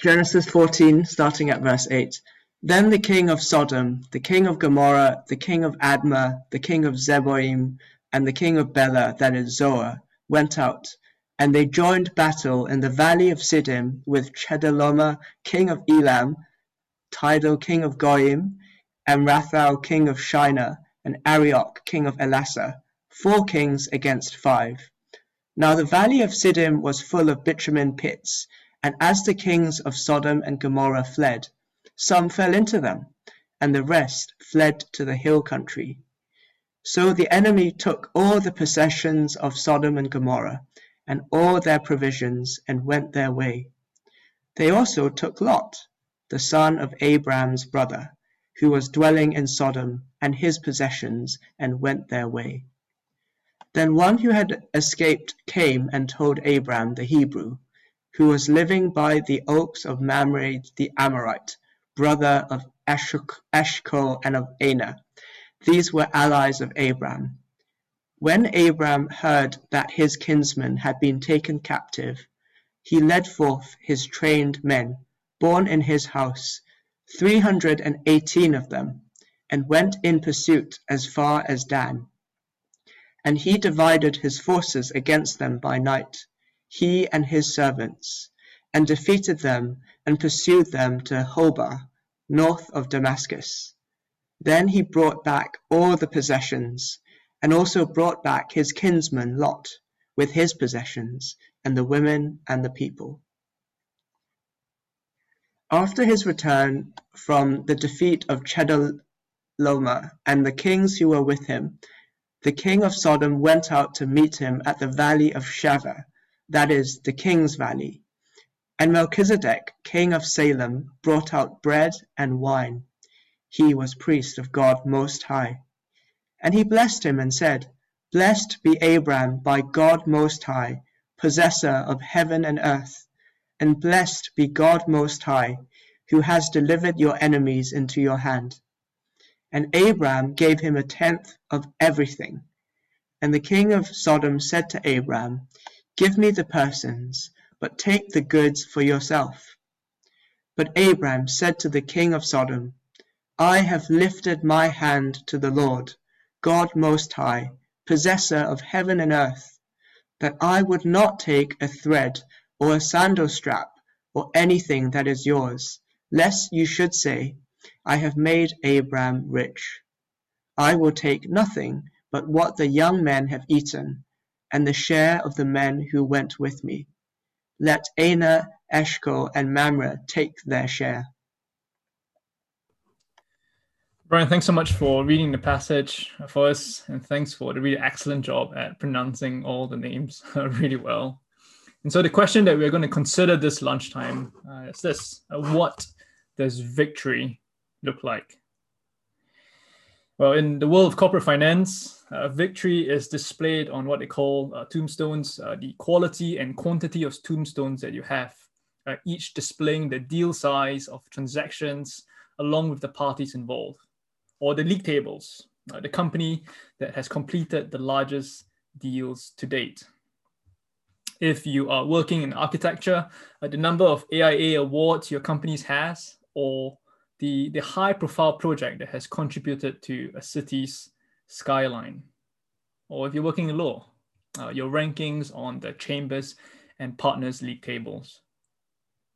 Genesis 14, starting at verse 8. Then the king of Sodom, the king of Gomorrah, the king of Admah, the king of Zeboim, and the king of Bela, that is Zoar, went out, and they joined battle in the valley of Siddim with Chedorlaomer king of Elam, Tidal king of Goiim, and Rathau king of Shinar, and Arioch king of Ellasar, four kings against five. Now the valley of Siddim was full of bitumen pits, and as the kings of Sodom and Gomorrah fled, some fell into them, and the rest fled to the hill country. So the enemy took all the possessions of Sodom and Gomorrah, and all their provisions, and went their way. They also took Lot, the son of Abram's brother, who was dwelling in Sodom, and his possessions, and went their way. Then one who had escaped came and told Abram the Hebrew, who was living by the oaks of Mamre the Amorite, brother of Eshcol and of Aner. These were allies of Abram. When Abram heard that his kinsman had been taken captive, he led forth his trained men, born in his house, three hundred and eighteen of them, and went in pursuit as far as Dan. And he divided his forces against them by night, he and his servants, and defeated them and pursued them to Hobah, north of Damascus. Then he brought back all the possessions, and also brought back his kinsman Lot with his possessions, and the women and the people. After his return from the defeat of Chedorlaomer and the kings who were with him, the king of Sodom went out to meet him at the valley of Shaveh, that is, the king's valley. And Melchizedek, king of Salem, brought out bread and wine he was priest of God Most High. And he blessed him and said, Blessed be Abram by God Most High, possessor of heaven and earth, and blessed be God Most High, who has delivered your enemies into your hand. And Abram gave him a tenth of everything. And the king of Sodom said to Abram, Give me the persons, but take the goods for yourself. But Abram said to the king of Sodom, I have lifted my hand to the Lord, God Most High, possessor of heaven and earth, that I would not take a thread or a sandal strap or anything that is yours, lest you should say, I have made Abram rich. I will take nothing but what the young men have eaten, and the share of the men who went with me. Let Aner, Eshcol, and Mamre take their share. Brian, thanks so much for reading the passage for us, and thanks for the really excellent job at pronouncing all the names really well. And so, the question that we're going to consider this lunchtime uh, is this uh, What does victory look like? Well, in the world of corporate finance, uh, victory is displayed on what they call uh, tombstones, uh, the quality and quantity of tombstones that you have, uh, each displaying the deal size of transactions along with the parties involved or the league tables, uh, the company that has completed the largest deals to date. If you are working in architecture, the number of AIA awards your company has, or the, the high profile project that has contributed to a city's skyline. Or if you're working in law, uh, your rankings on the chambers and partners league tables.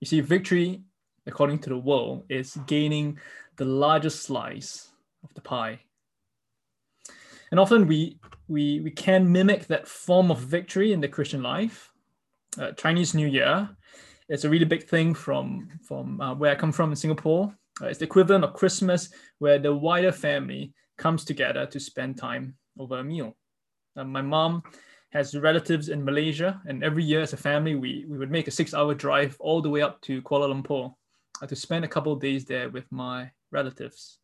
You see, victory, according to the world, is gaining the largest slice of the pie. And often we, we, we can mimic that form of victory in the Christian life. Uh, Chinese New Year is a really big thing from, from uh, where I come from in Singapore. Uh, it's the equivalent of Christmas, where the wider family comes together to spend time over a meal. My mom has relatives in Malaysia, and every year as a family, we, we would make a six hour drive all the way up to Kuala Lumpur uh, to spend a couple of days there with my relatives.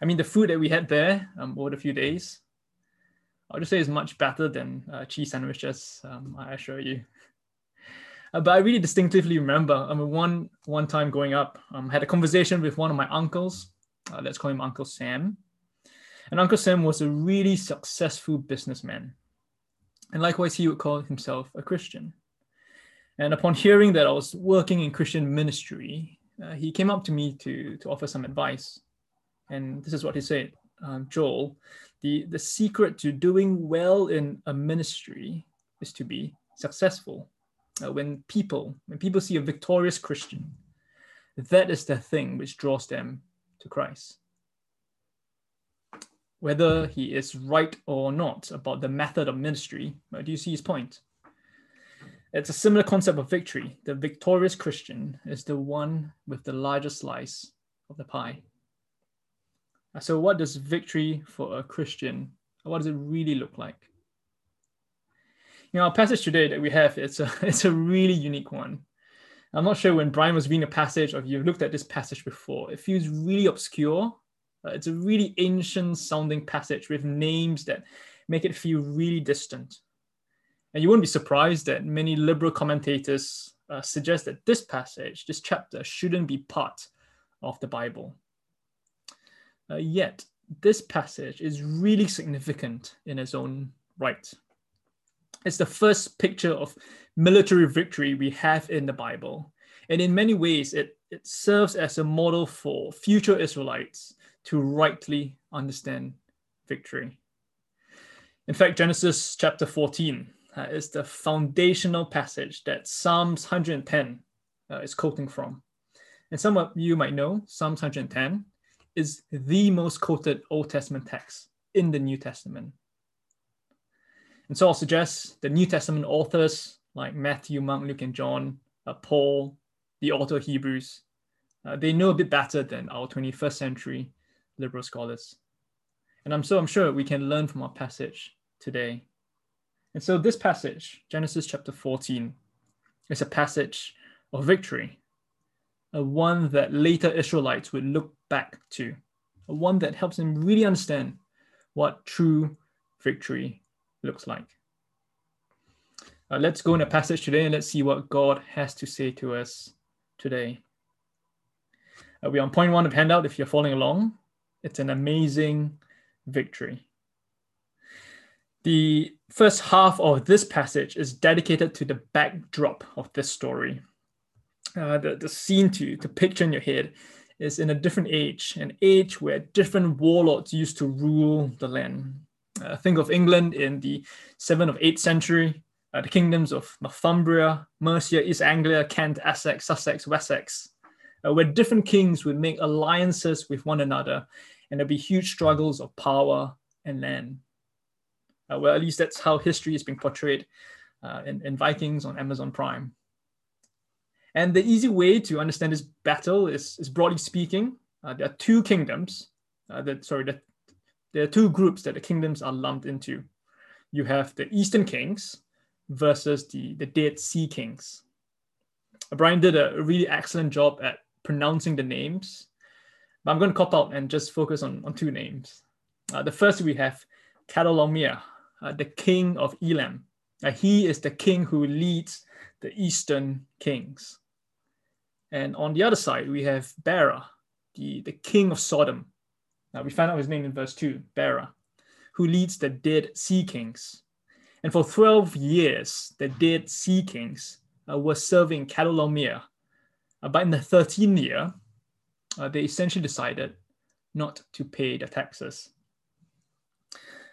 I mean, the food that we had there um, over the few days, I'll just say is much better than uh, cheese sandwiches. Um, I assure you. Uh, but I really distinctively remember, I mean, one one time going up, um, had a conversation with one of my uncles. Uh, let's call him Uncle Sam. And Uncle Sam was a really successful businessman, and likewise, he would call himself a Christian. And upon hearing that I was working in Christian ministry, uh, he came up to me to, to offer some advice. And this is what he said um, Joel, the, the secret to doing well in a ministry is to be successful. Uh, when people, when people see a victorious Christian, that is the thing which draws them to Christ. Whether he is right or not about the method of ministry, uh, do you see his point? It's a similar concept of victory. The victorious Christian is the one with the largest slice of the pie. Uh, so, what does victory for a Christian? What does it really look like? You know, our passage today that we have, it's a it's a really unique one. I'm not sure when Brian was reading a passage or if you've looked at this passage before. It feels really obscure. Uh, it's a really ancient sounding passage with names that make it feel really distant. And you won't be surprised that many liberal commentators uh, suggest that this passage, this chapter, shouldn't be part of the Bible. Uh, yet, this passage is really significant in its own right. It's the first picture of military victory we have in the Bible. And in many ways, it, it serves as a model for future Israelites to rightly understand victory. In fact, Genesis chapter 14 uh, is the foundational passage that Psalms 110 uh, is quoting from. And some of you might know Psalms 110 is the most quoted Old Testament text in the New Testament. And so I'll suggest the New Testament authors like Matthew, Mark, Luke, and John, uh, Paul, the author Hebrews, uh, they know a bit better than our 21st century liberal scholars. And I'm so I'm sure we can learn from our passage today. And so this passage, Genesis chapter 14, is a passage of victory, a one that later Israelites would look back to, a one that helps them really understand what true victory looks like. Uh, let's go in a passage today and let's see what God has to say to us today. Uh, we're on point one of handout if you're following along. It's an amazing victory. The first half of this passage is dedicated to the backdrop of this story. Uh, the, the scene to, to picture in your head is in a different age, an age where different warlords used to rule the land. Uh, think of England in the 7th or 8th century, uh, the kingdoms of Northumbria, Mercia, East Anglia, Kent, Essex, Sussex, Wessex, uh, where different kings would make alliances with one another, and there'll be huge struggles of power and land. Uh, well, at least that's how history is being portrayed uh, in, in Vikings on Amazon Prime. And the easy way to understand this battle is, is broadly speaking, uh, there are two kingdoms. Uh, that sorry, that there are two groups that the kingdoms are lumped into. You have the Eastern kings versus the, the Dead Sea kings. Brian did a really excellent job at pronouncing the names, but I'm going to cop out and just focus on, on two names. Uh, the first we have Chedorlaomer, uh, the king of Elam. Uh, he is the king who leads the eastern kings. And on the other side, we have Bera, the, the king of Sodom. Now we find out his name in verse 2, Bera, who leads the Dead Sea Kings. And for 12 years, the Dead Sea Kings uh, were serving Chedorlaomer. Uh, but in the 13th year, uh, they essentially decided not to pay the taxes.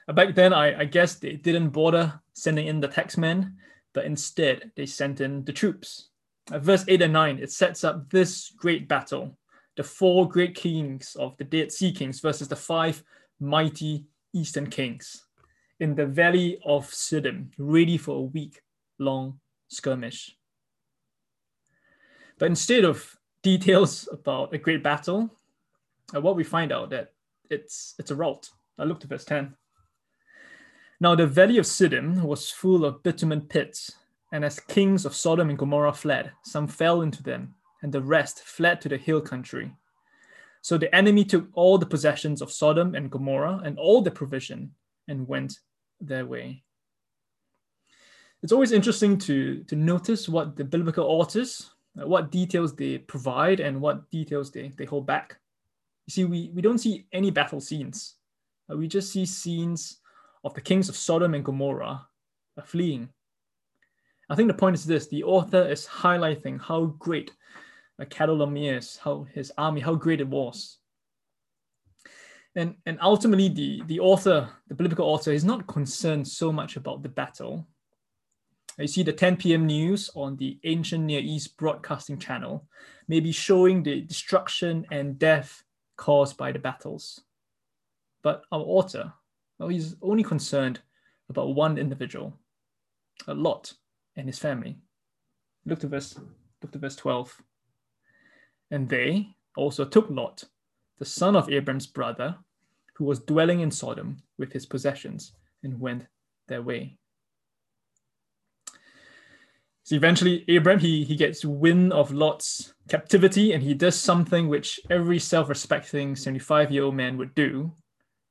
Uh, back then, I, I guess they didn't bother sending in the taxmen, but instead they sent in the troops. Uh, verse 8 and 9, it sets up this great battle the four great kings of the Dead Sea Kings versus the five mighty Eastern kings in the valley of Siddim, ready for a week long skirmish. But instead of details about a great battle, uh, what we find out that it's it's a rout. I looked at verse 10. Now the valley of Siddim was full of bitumen pits, and as kings of Sodom and Gomorrah fled, some fell into them, and the rest fled to the hill country. So the enemy took all the possessions of Sodom and Gomorrah and all the provision and went their way. It's always interesting to, to notice what the biblical authors, what details they provide and what details they, they hold back. You see, we, we don't see any battle scenes. Uh, we just see scenes of the kings of Sodom and Gomorrah fleeing. I think the point is this the author is highlighting how great Chedorlaomer is, how his army, how great it was. And, and ultimately, the, the author, the biblical author, is not concerned so much about the battle. You see, the 10 p.m. news on the ancient Near East broadcasting channel maybe showing the destruction and death caused by the battles. But our author, well, he's only concerned about one individual, a Lot and his family. Look to verse, look to verse 12. And they also took Lot, the son of Abram's brother, who was dwelling in Sodom with his possessions, and went their way. So eventually, Abram he, he gets wind of Lot's captivity, and he does something which every self-respecting 75-year-old man would do.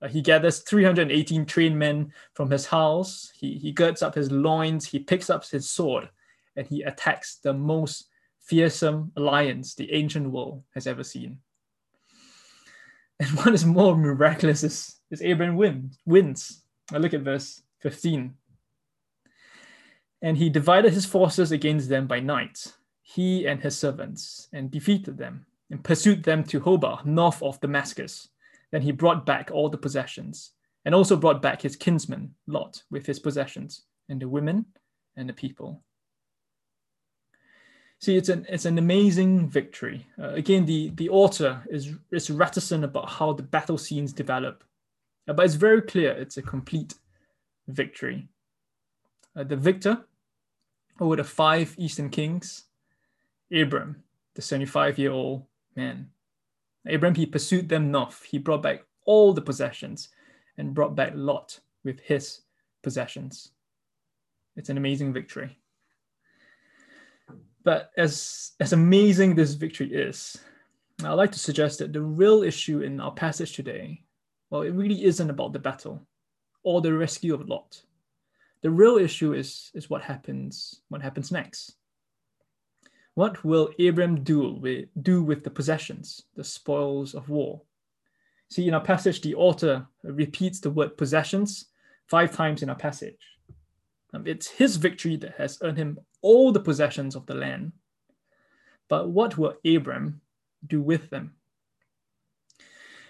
Uh, he gathers 318 trained men from his house. He, he girds up his loins. He picks up his sword, and he attacks the most fearsome alliance the ancient world has ever seen. And what is more miraculous is, is Abraham win, wins. I look at verse 15. And he divided his forces against them by night, he and his servants, and defeated them, and pursued them to Hobah, north of Damascus. Then he brought back all the possessions, and also brought back his kinsman, Lot, with his possessions, and the women and the people. See, it's an it's an amazing victory. Uh, again, the the author is is reticent about how the battle scenes develop, but it's very clear it's a complete victory. Uh, the victor over the five eastern kings, Abram, the seventy-five year old man. Abram he pursued them north. He brought back all the possessions, and brought back Lot with his possessions. It's an amazing victory. But as, as amazing this victory is, I'd like to suggest that the real issue in our passage today, well, it really isn't about the battle or the rescue of Lot. The real issue is, is what happens what happens next. What will Abram do with, do with the possessions, the spoils of war? See, in our passage, the author repeats the word possessions five times in our passage. Um, it's his victory that has earned him all the possessions of the land. But what will Abram do with them?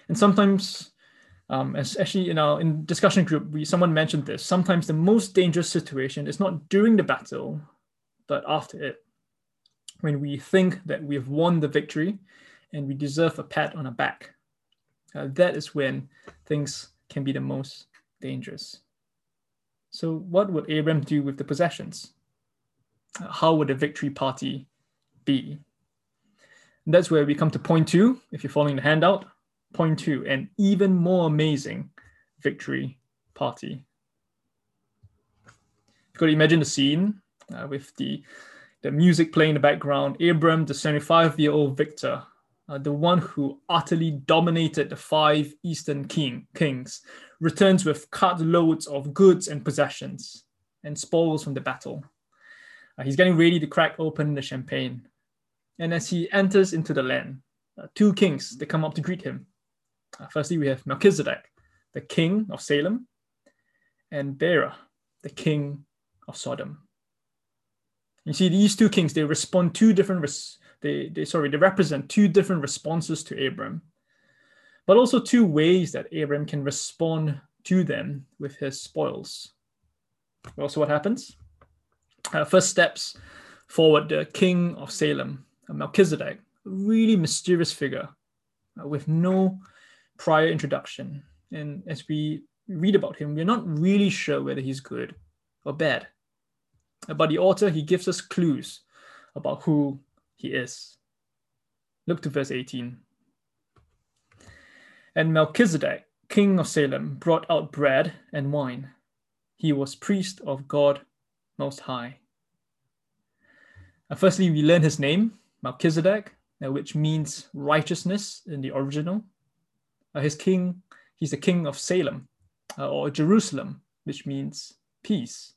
And sometimes, um, especially in our in discussion group, we someone mentioned this. Sometimes the most dangerous situation is not during the battle, but after it. When we think that we've won the victory and we deserve a pat on the back, uh, that is when things can be the most dangerous. So, what would Abram do with the possessions? How would the victory party be? And that's where we come to point two. If you're following the handout, point two, an even more amazing victory party. You've got to imagine the scene uh, with the, the music playing in the background. Abram, the 75 year old victor, uh, the one who utterly dominated the five eastern king, kings, returns with cartloads of goods and possessions and spoils from the battle. Uh, he's getting ready to crack open the champagne. And as he enters into the land, uh, two kings they come up to greet him. Firstly, we have Melchizedek, the king of Salem, and Bera, the king of Sodom. You see, these two kings they respond two different. Res- they, they sorry they represent two different responses to Abram but also two ways that Abram can respond to them with his spoils. Well, so what happens? Uh, first steps forward the king of Salem, Melchizedek, a really mysterious figure uh, with no prior introduction. And as we read about him, we're not really sure whether he's good or bad. Uh, but the author, he gives us clues about who he is. Look to verse 18. And Melchizedek, king of Salem, brought out bread and wine. He was priest of God Most High. Uh, firstly, we learn his name, Melchizedek, uh, which means righteousness in the original. Uh, his king, he's the king of Salem uh, or Jerusalem, which means peace.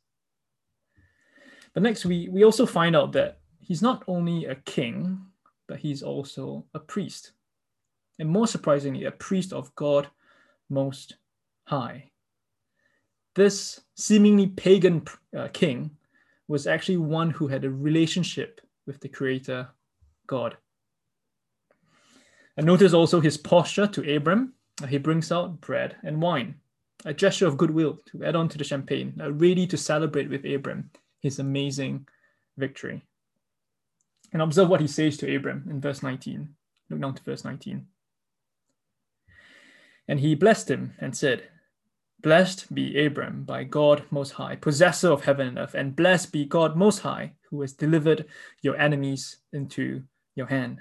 But next, we, we also find out that he's not only a king, but he's also a priest and more surprisingly, a priest of God Most High. This seemingly pagan uh, king was actually one who had a relationship with the Creator, God. And notice also his posture to Abram. Uh, he brings out bread and wine, a gesture of goodwill to add on to the champagne, uh, ready to celebrate with Abram his amazing victory. And observe what he says to Abram in verse 19. Look down to verse 19. And he blessed him and said, Blessed be Abram by God Most High, possessor of heaven and earth, and blessed be God Most High, who has delivered your enemies into your hand.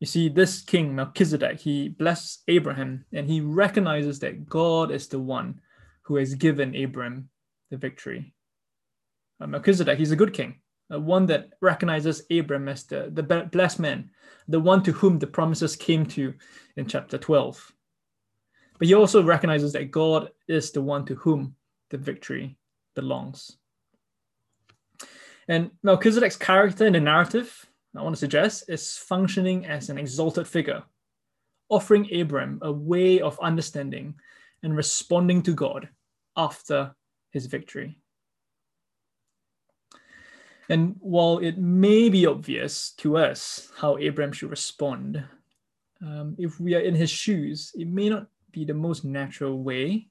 You see, this king Melchizedek, he blesses Abraham and he recognizes that God is the one who has given Abram the victory. Uh, Melchizedek, he's a good king, uh, one that recognizes Abraham as the, the blessed man, the one to whom the promises came to in chapter 12. But he also recognizes that God is the one to whom the victory belongs. And Melchizedek's character in the narrative, I want to suggest, is functioning as an exalted figure, offering Abram a way of understanding and responding to God after his victory. And while it may be obvious to us how Abram should respond, um, if we are in his shoes, it may not be the most natural way.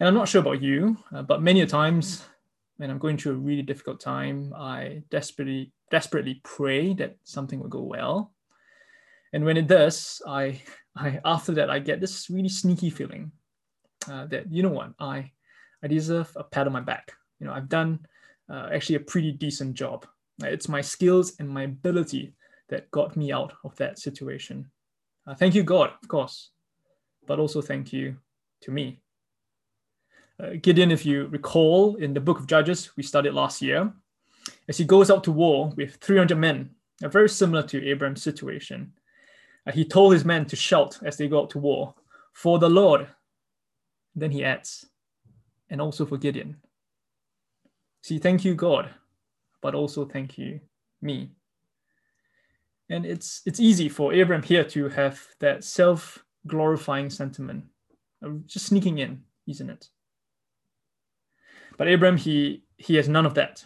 And I'm not sure about you, uh, but many times when I'm going through a really difficult time, I desperately, desperately pray that something will go well. And when it does, I, I after that I get this really sneaky feeling uh, that you know what, I, I deserve a pat on my back. You know, I've done uh, actually a pretty decent job. It's my skills and my ability that got me out of that situation. Uh, thank you, God, of course, but also thank you to me. Uh, Gideon, if you recall, in the book of Judges we studied last year, as he goes out to war with 300 men, a very similar to Abraham's situation, uh, he told his men to shout as they go out to war, For the Lord. Then he adds, and also for Gideon. See, thank you, God, but also thank you, me. And it's it's easy for Abraham here to have that self-glorifying sentiment, just sneaking in, isn't it? But Abraham, he he has none of that.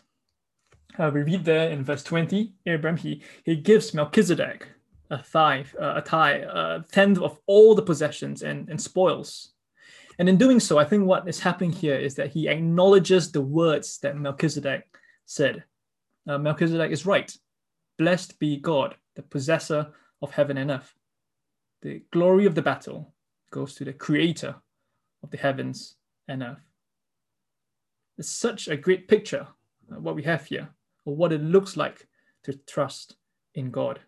Uh, we read there in verse 20, Abraham, he, he gives Melchizedek a tithe, uh, a tithe, a tenth of all the possessions and, and spoils. And in doing so, I think what is happening here is that he acknowledges the words that Melchizedek said. Uh, Melchizedek is right. Blessed be God, the possessor of heaven and earth. The glory of the battle goes to the creator of the heavens and earth. It's such a great picture, uh, what we have here, of what it looks like to trust in God.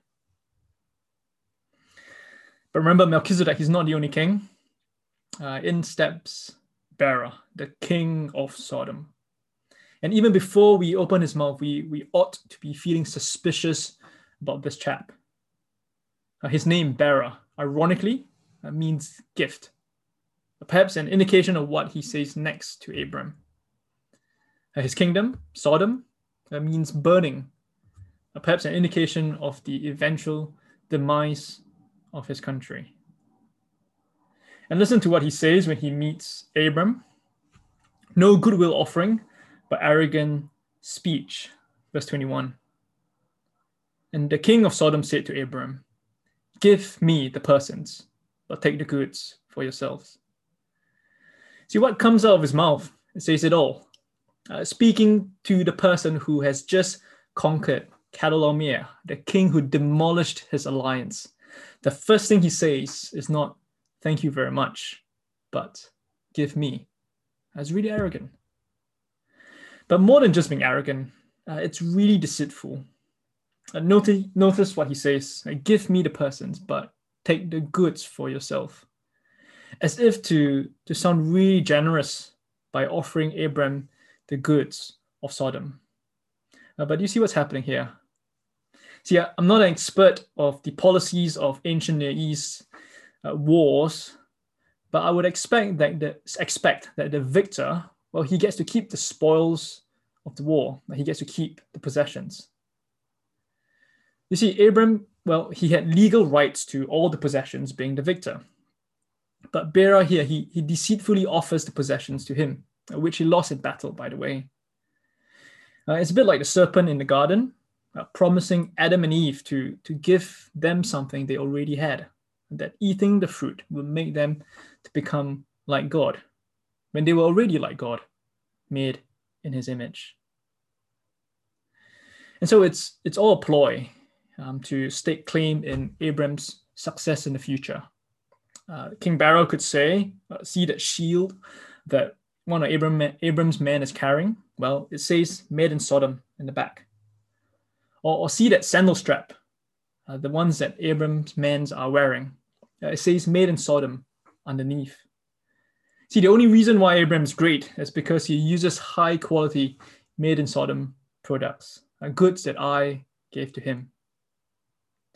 But remember, Melchizedek is not the only king uh, in steps Bera, the king of Sodom. And even before we open his mouth, we, we ought to be feeling suspicious about this chap. Uh, his name, Bera, ironically, uh, means gift, perhaps an indication of what he says next to Abram. Uh, his kingdom, Sodom, uh, means burning, perhaps an indication of the eventual demise of his country. And listen to what he says when he meets Abram no goodwill offering, but arrogant speech. Verse 21. And the king of Sodom said to Abram, Give me the persons, but take the goods for yourselves. See what comes out of his mouth, it says it all. Uh, speaking to the person who has just conquered Chedorlaomer, the king who demolished his alliance. The first thing he says is not, thank you very much, but give me. That's really arrogant. But more than just being arrogant, uh, it's really deceitful. Uh, notice, notice what he says uh, give me the persons, but take the goods for yourself. As if to, to sound really generous by offering Abram the goods of Sodom. Uh, but you see what's happening here? See, I'm not an expert of the policies of ancient Near East uh, wars, but I would expect that the expect that the victor, well, he gets to keep the spoils of the war. He gets to keep the possessions. You see, Abram, well, he had legal rights to all the possessions, being the victor. But Bera here, he, he deceitfully offers the possessions to him, which he lost in battle, by the way. Uh, it's a bit like the serpent in the garden, uh, promising Adam and Eve to, to give them something they already had, that eating the fruit will make them to become like God, when they were already like God, made in his image. And so it's, it's all a ploy um, to stake claim in Abram's success in the future. Uh, King Bera could say, uh, see that shield that one of Abram, Abram's men is carrying? Well, it says made in Sodom in the back. Or, or see that sandal strap, uh, the ones that Abram's men are wearing. Uh, it says made in Sodom underneath. See, the only reason why Abram's great is because he uses high quality made in Sodom products, uh, goods that I gave to him.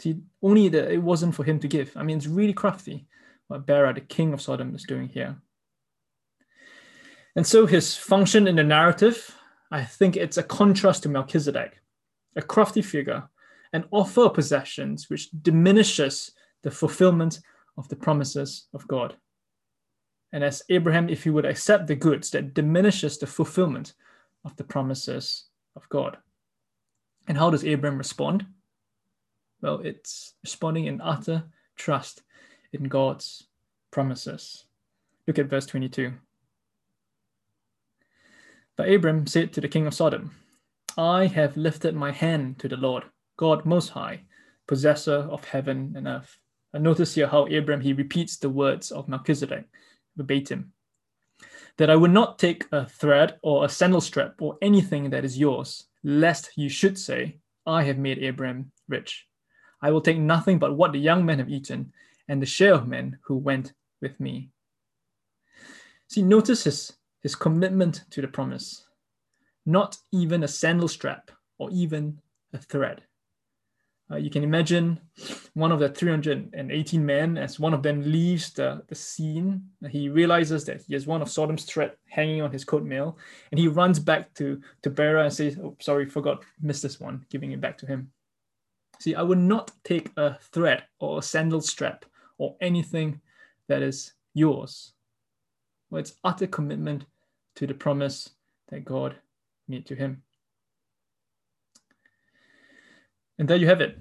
See, only that it wasn't for him to give. I mean, it's really crafty what Bera, the king of Sodom, is doing here. And so his function in the narrative, I think it's a contrast to Melchizedek, a crafty figure, an offer of possessions which diminishes the fulfillment of the promises of God. And as Abraham, if he would accept the goods, that diminishes the fulfillment of the promises of God. And how does Abraham respond? Well, it's responding in utter trust in God's promises. Look at verse 22. But Abram said to the king of Sodom, I have lifted my hand to the Lord, God Most High, possessor of heaven and earth. And notice here how Abram he repeats the words of Melchizedek verbatim. That I would not take a thread or a sandal strap or anything that is yours, lest you should say, I have made Abram rich. I will take nothing but what the young men have eaten, and the share of men who went with me. See, notice his, his commitment to the promise. Not even a sandal strap or even a thread. Uh, you can imagine one of the 318 men as one of them leaves the, the scene. He realizes that he has one of Sodom's thread hanging on his coat mail, and he runs back to, to Bera and says, Oh, sorry, forgot, missed this one, giving it back to him. See, I would not take a thread or a sandal strap or anything that is yours. Well, it's utter commitment to the promise that God made to him. And there you have it.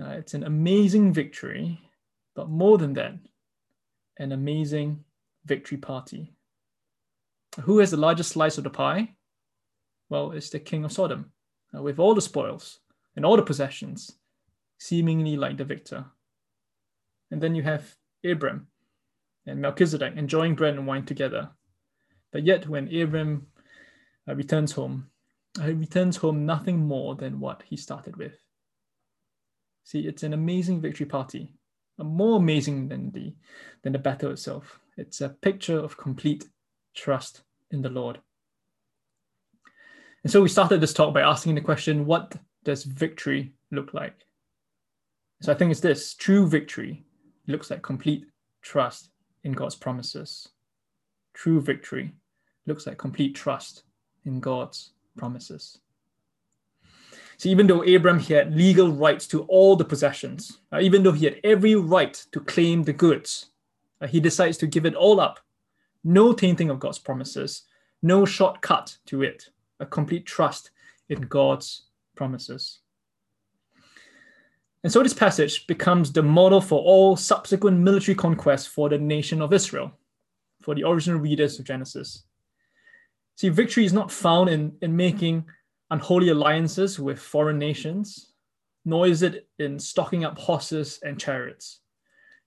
Uh, it's an amazing victory, but more than that, an amazing victory party. Who has the largest slice of the pie? Well, it's the king of Sodom, uh, with all the spoils and all the possessions, seemingly like the victor. And then you have Abram and Melchizedek enjoying bread and wine together. But yet, when Abram uh, returns home, uh, he returns home nothing more than what he started with. See, it's an amazing victory party, more amazing than the, than the battle itself. It's a picture of complete trust in the Lord. And so we started this talk by asking the question what does victory look like? So I think it's this true victory looks like complete trust in God's promises. True victory looks like complete trust in God's promises. So even though Abram he had legal rights to all the possessions, uh, even though he had every right to claim the goods, uh, he decides to give it all up. No tainting of God's promises, no shortcut to it, a complete trust in God's promises. And so this passage becomes the model for all subsequent military conquests for the nation of Israel, for the original readers of Genesis. See, victory is not found in, in making unholy alliances with foreign nations, nor is it in stocking up horses and chariots.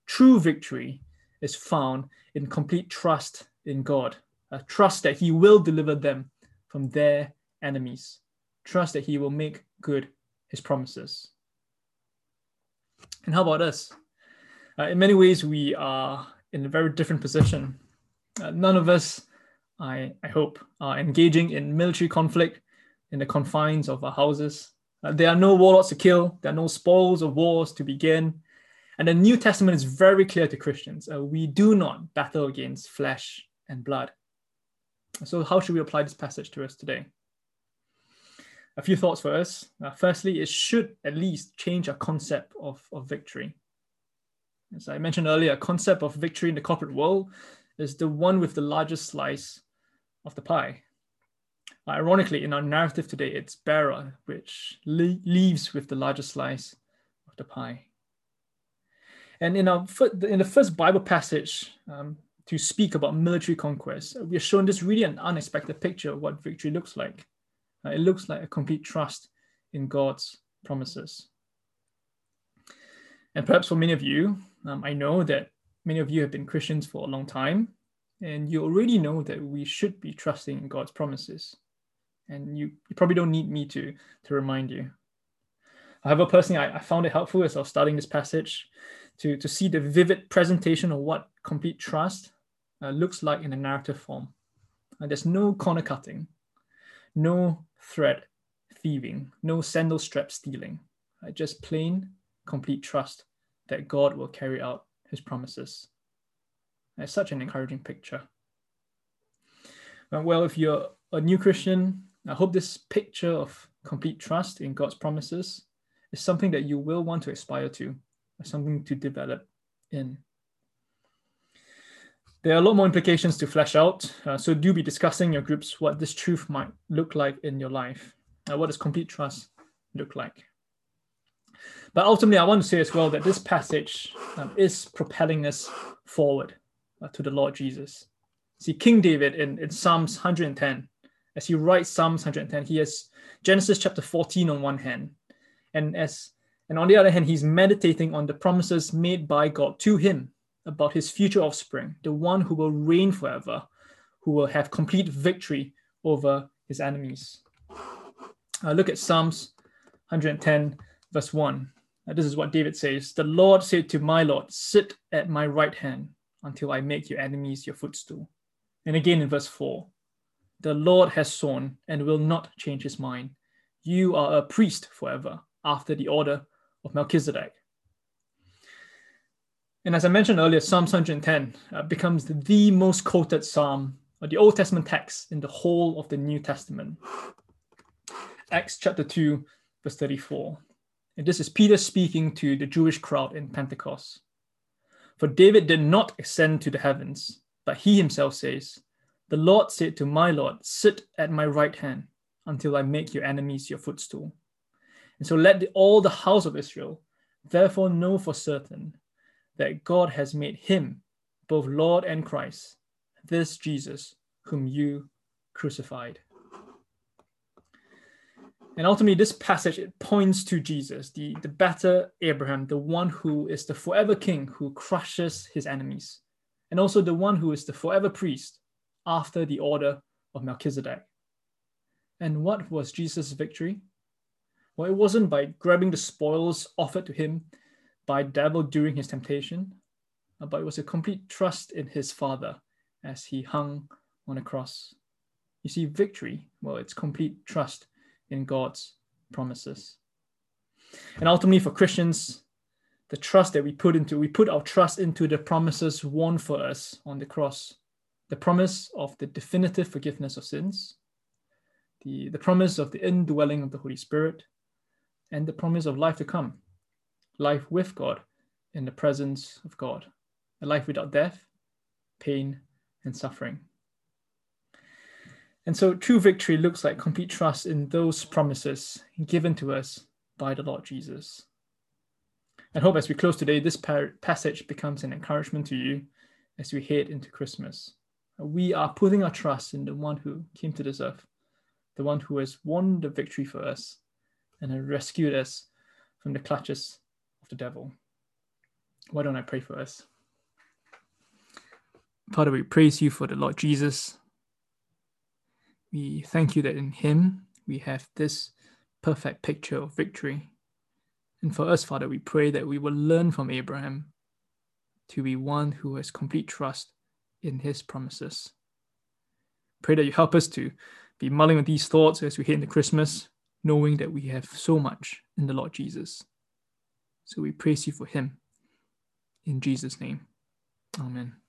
True victory is found in complete trust in God, a trust that He will deliver them from their enemies, trust that He will make good His promises. And how about us? Uh, in many ways, we are in a very different position. Uh, none of us, I, I hope, are engaging in military conflict in the confines of our houses. Uh, there are no warlords to kill, there are no spoils of wars to begin. And the New Testament is very clear to Christians uh, we do not battle against flesh and blood. So, how should we apply this passage to us today? a few thoughts for us. Uh, firstly, it should at least change our concept of, of victory. As I mentioned earlier, a concept of victory in the corporate world is the one with the largest slice of the pie. Ironically, in our narrative today, it's Bera which le- leaves with the largest slice of the pie. And in our in the first Bible passage um, to speak about military conquest, we are shown this really an unexpected picture of what victory looks like. Uh, it looks like a complete trust in God's promises. And perhaps for many of you, um, I know that many of you have been Christians for a long time, and you already know that we should be trusting in God's promises. And you, you probably don't need me to, to remind you. However, personally, I, I found it helpful as I was studying this passage to, to see the vivid presentation of what complete trust uh, looks like in a narrative form. Uh, there's no corner cutting, no thread thieving, no sandal strap stealing, uh, just plain, complete trust that God will carry out his promises. It's such an encouraging picture. Well, if you're a new Christian, I hope this picture of complete trust in God's promises is something that you will want to aspire to, something to develop in. There are a lot more implications to flesh out, uh, so do be discussing your groups what this truth might look like in your life. Uh, what does complete trust look like? But ultimately, I want to say as well that this passage um, is propelling us forward uh, to the Lord Jesus. See, King David in, in Psalms 110, as he writes Psalms 110, he has Genesis chapter 14 on one hand, and as and on the other hand, he's meditating on the promises made by God to him about his future offspring, the one who will reign forever, who will have complete victory over his enemies. Uh, look at Psalms 110, verse 1. This is what David says The Lord said to my Lord, Sit at my right hand until I make your enemies your footstool. And again in verse 4 The Lord has sworn and will not change his mind. You are a priest forever, after the order of Melchizedek. And as I mentioned earlier, Psalm 110 uh, becomes the most quoted psalm or the Old Testament text in the whole of the New Testament. Acts chapter 2, verse 34. And this is Peter speaking to the Jewish crowd in Pentecost. For David did not ascend to the heavens, but he himself says, The Lord said to my Lord, Sit at my right hand until I make your enemies your footstool. And so let the, all the house of Israel therefore know for certain that God has made him both Lord and Christ, this Jesus whom you crucified. And ultimately, this passage it points to Jesus, the, the better Abraham, the one who is the forever king who crushes his enemies, and also the one who is the forever priest after the order of Melchizedek. And what was Jesus' victory? Well, it wasn't by grabbing the spoils offered to him by devil during his temptation, uh, but it was a complete trust in his Father as he hung on a cross. You see, victory, well, it's complete trust in God's promises. And ultimately, for Christians, the trust that we put into, we put our trust into the promises won for us on the cross. The promise of the definitive forgiveness of sins, the, the promise of the indwelling of the Holy Spirit, and the promise of life to come life with God in the presence of God, a life without death, pain, and suffering. And so true victory looks like complete trust in those promises given to us by the Lord Jesus. I hope as we close today, this passage becomes an encouragement to you as we head into Christmas. We are putting our trust in the one who came to this earth, the one who has won the victory for us and has rescued us from the clutches of the devil. Why don't I pray for us? Father, we praise you for the Lord Jesus. We thank you that in him we have this perfect picture of victory. And for us, Father, we pray that we will learn from Abraham to be one who has complete trust in his promises. Pray that you help us to be mulling on these thoughts as we head into Christmas, knowing that we have so much in the Lord Jesus. So we praise you for him. In Jesus' name, amen.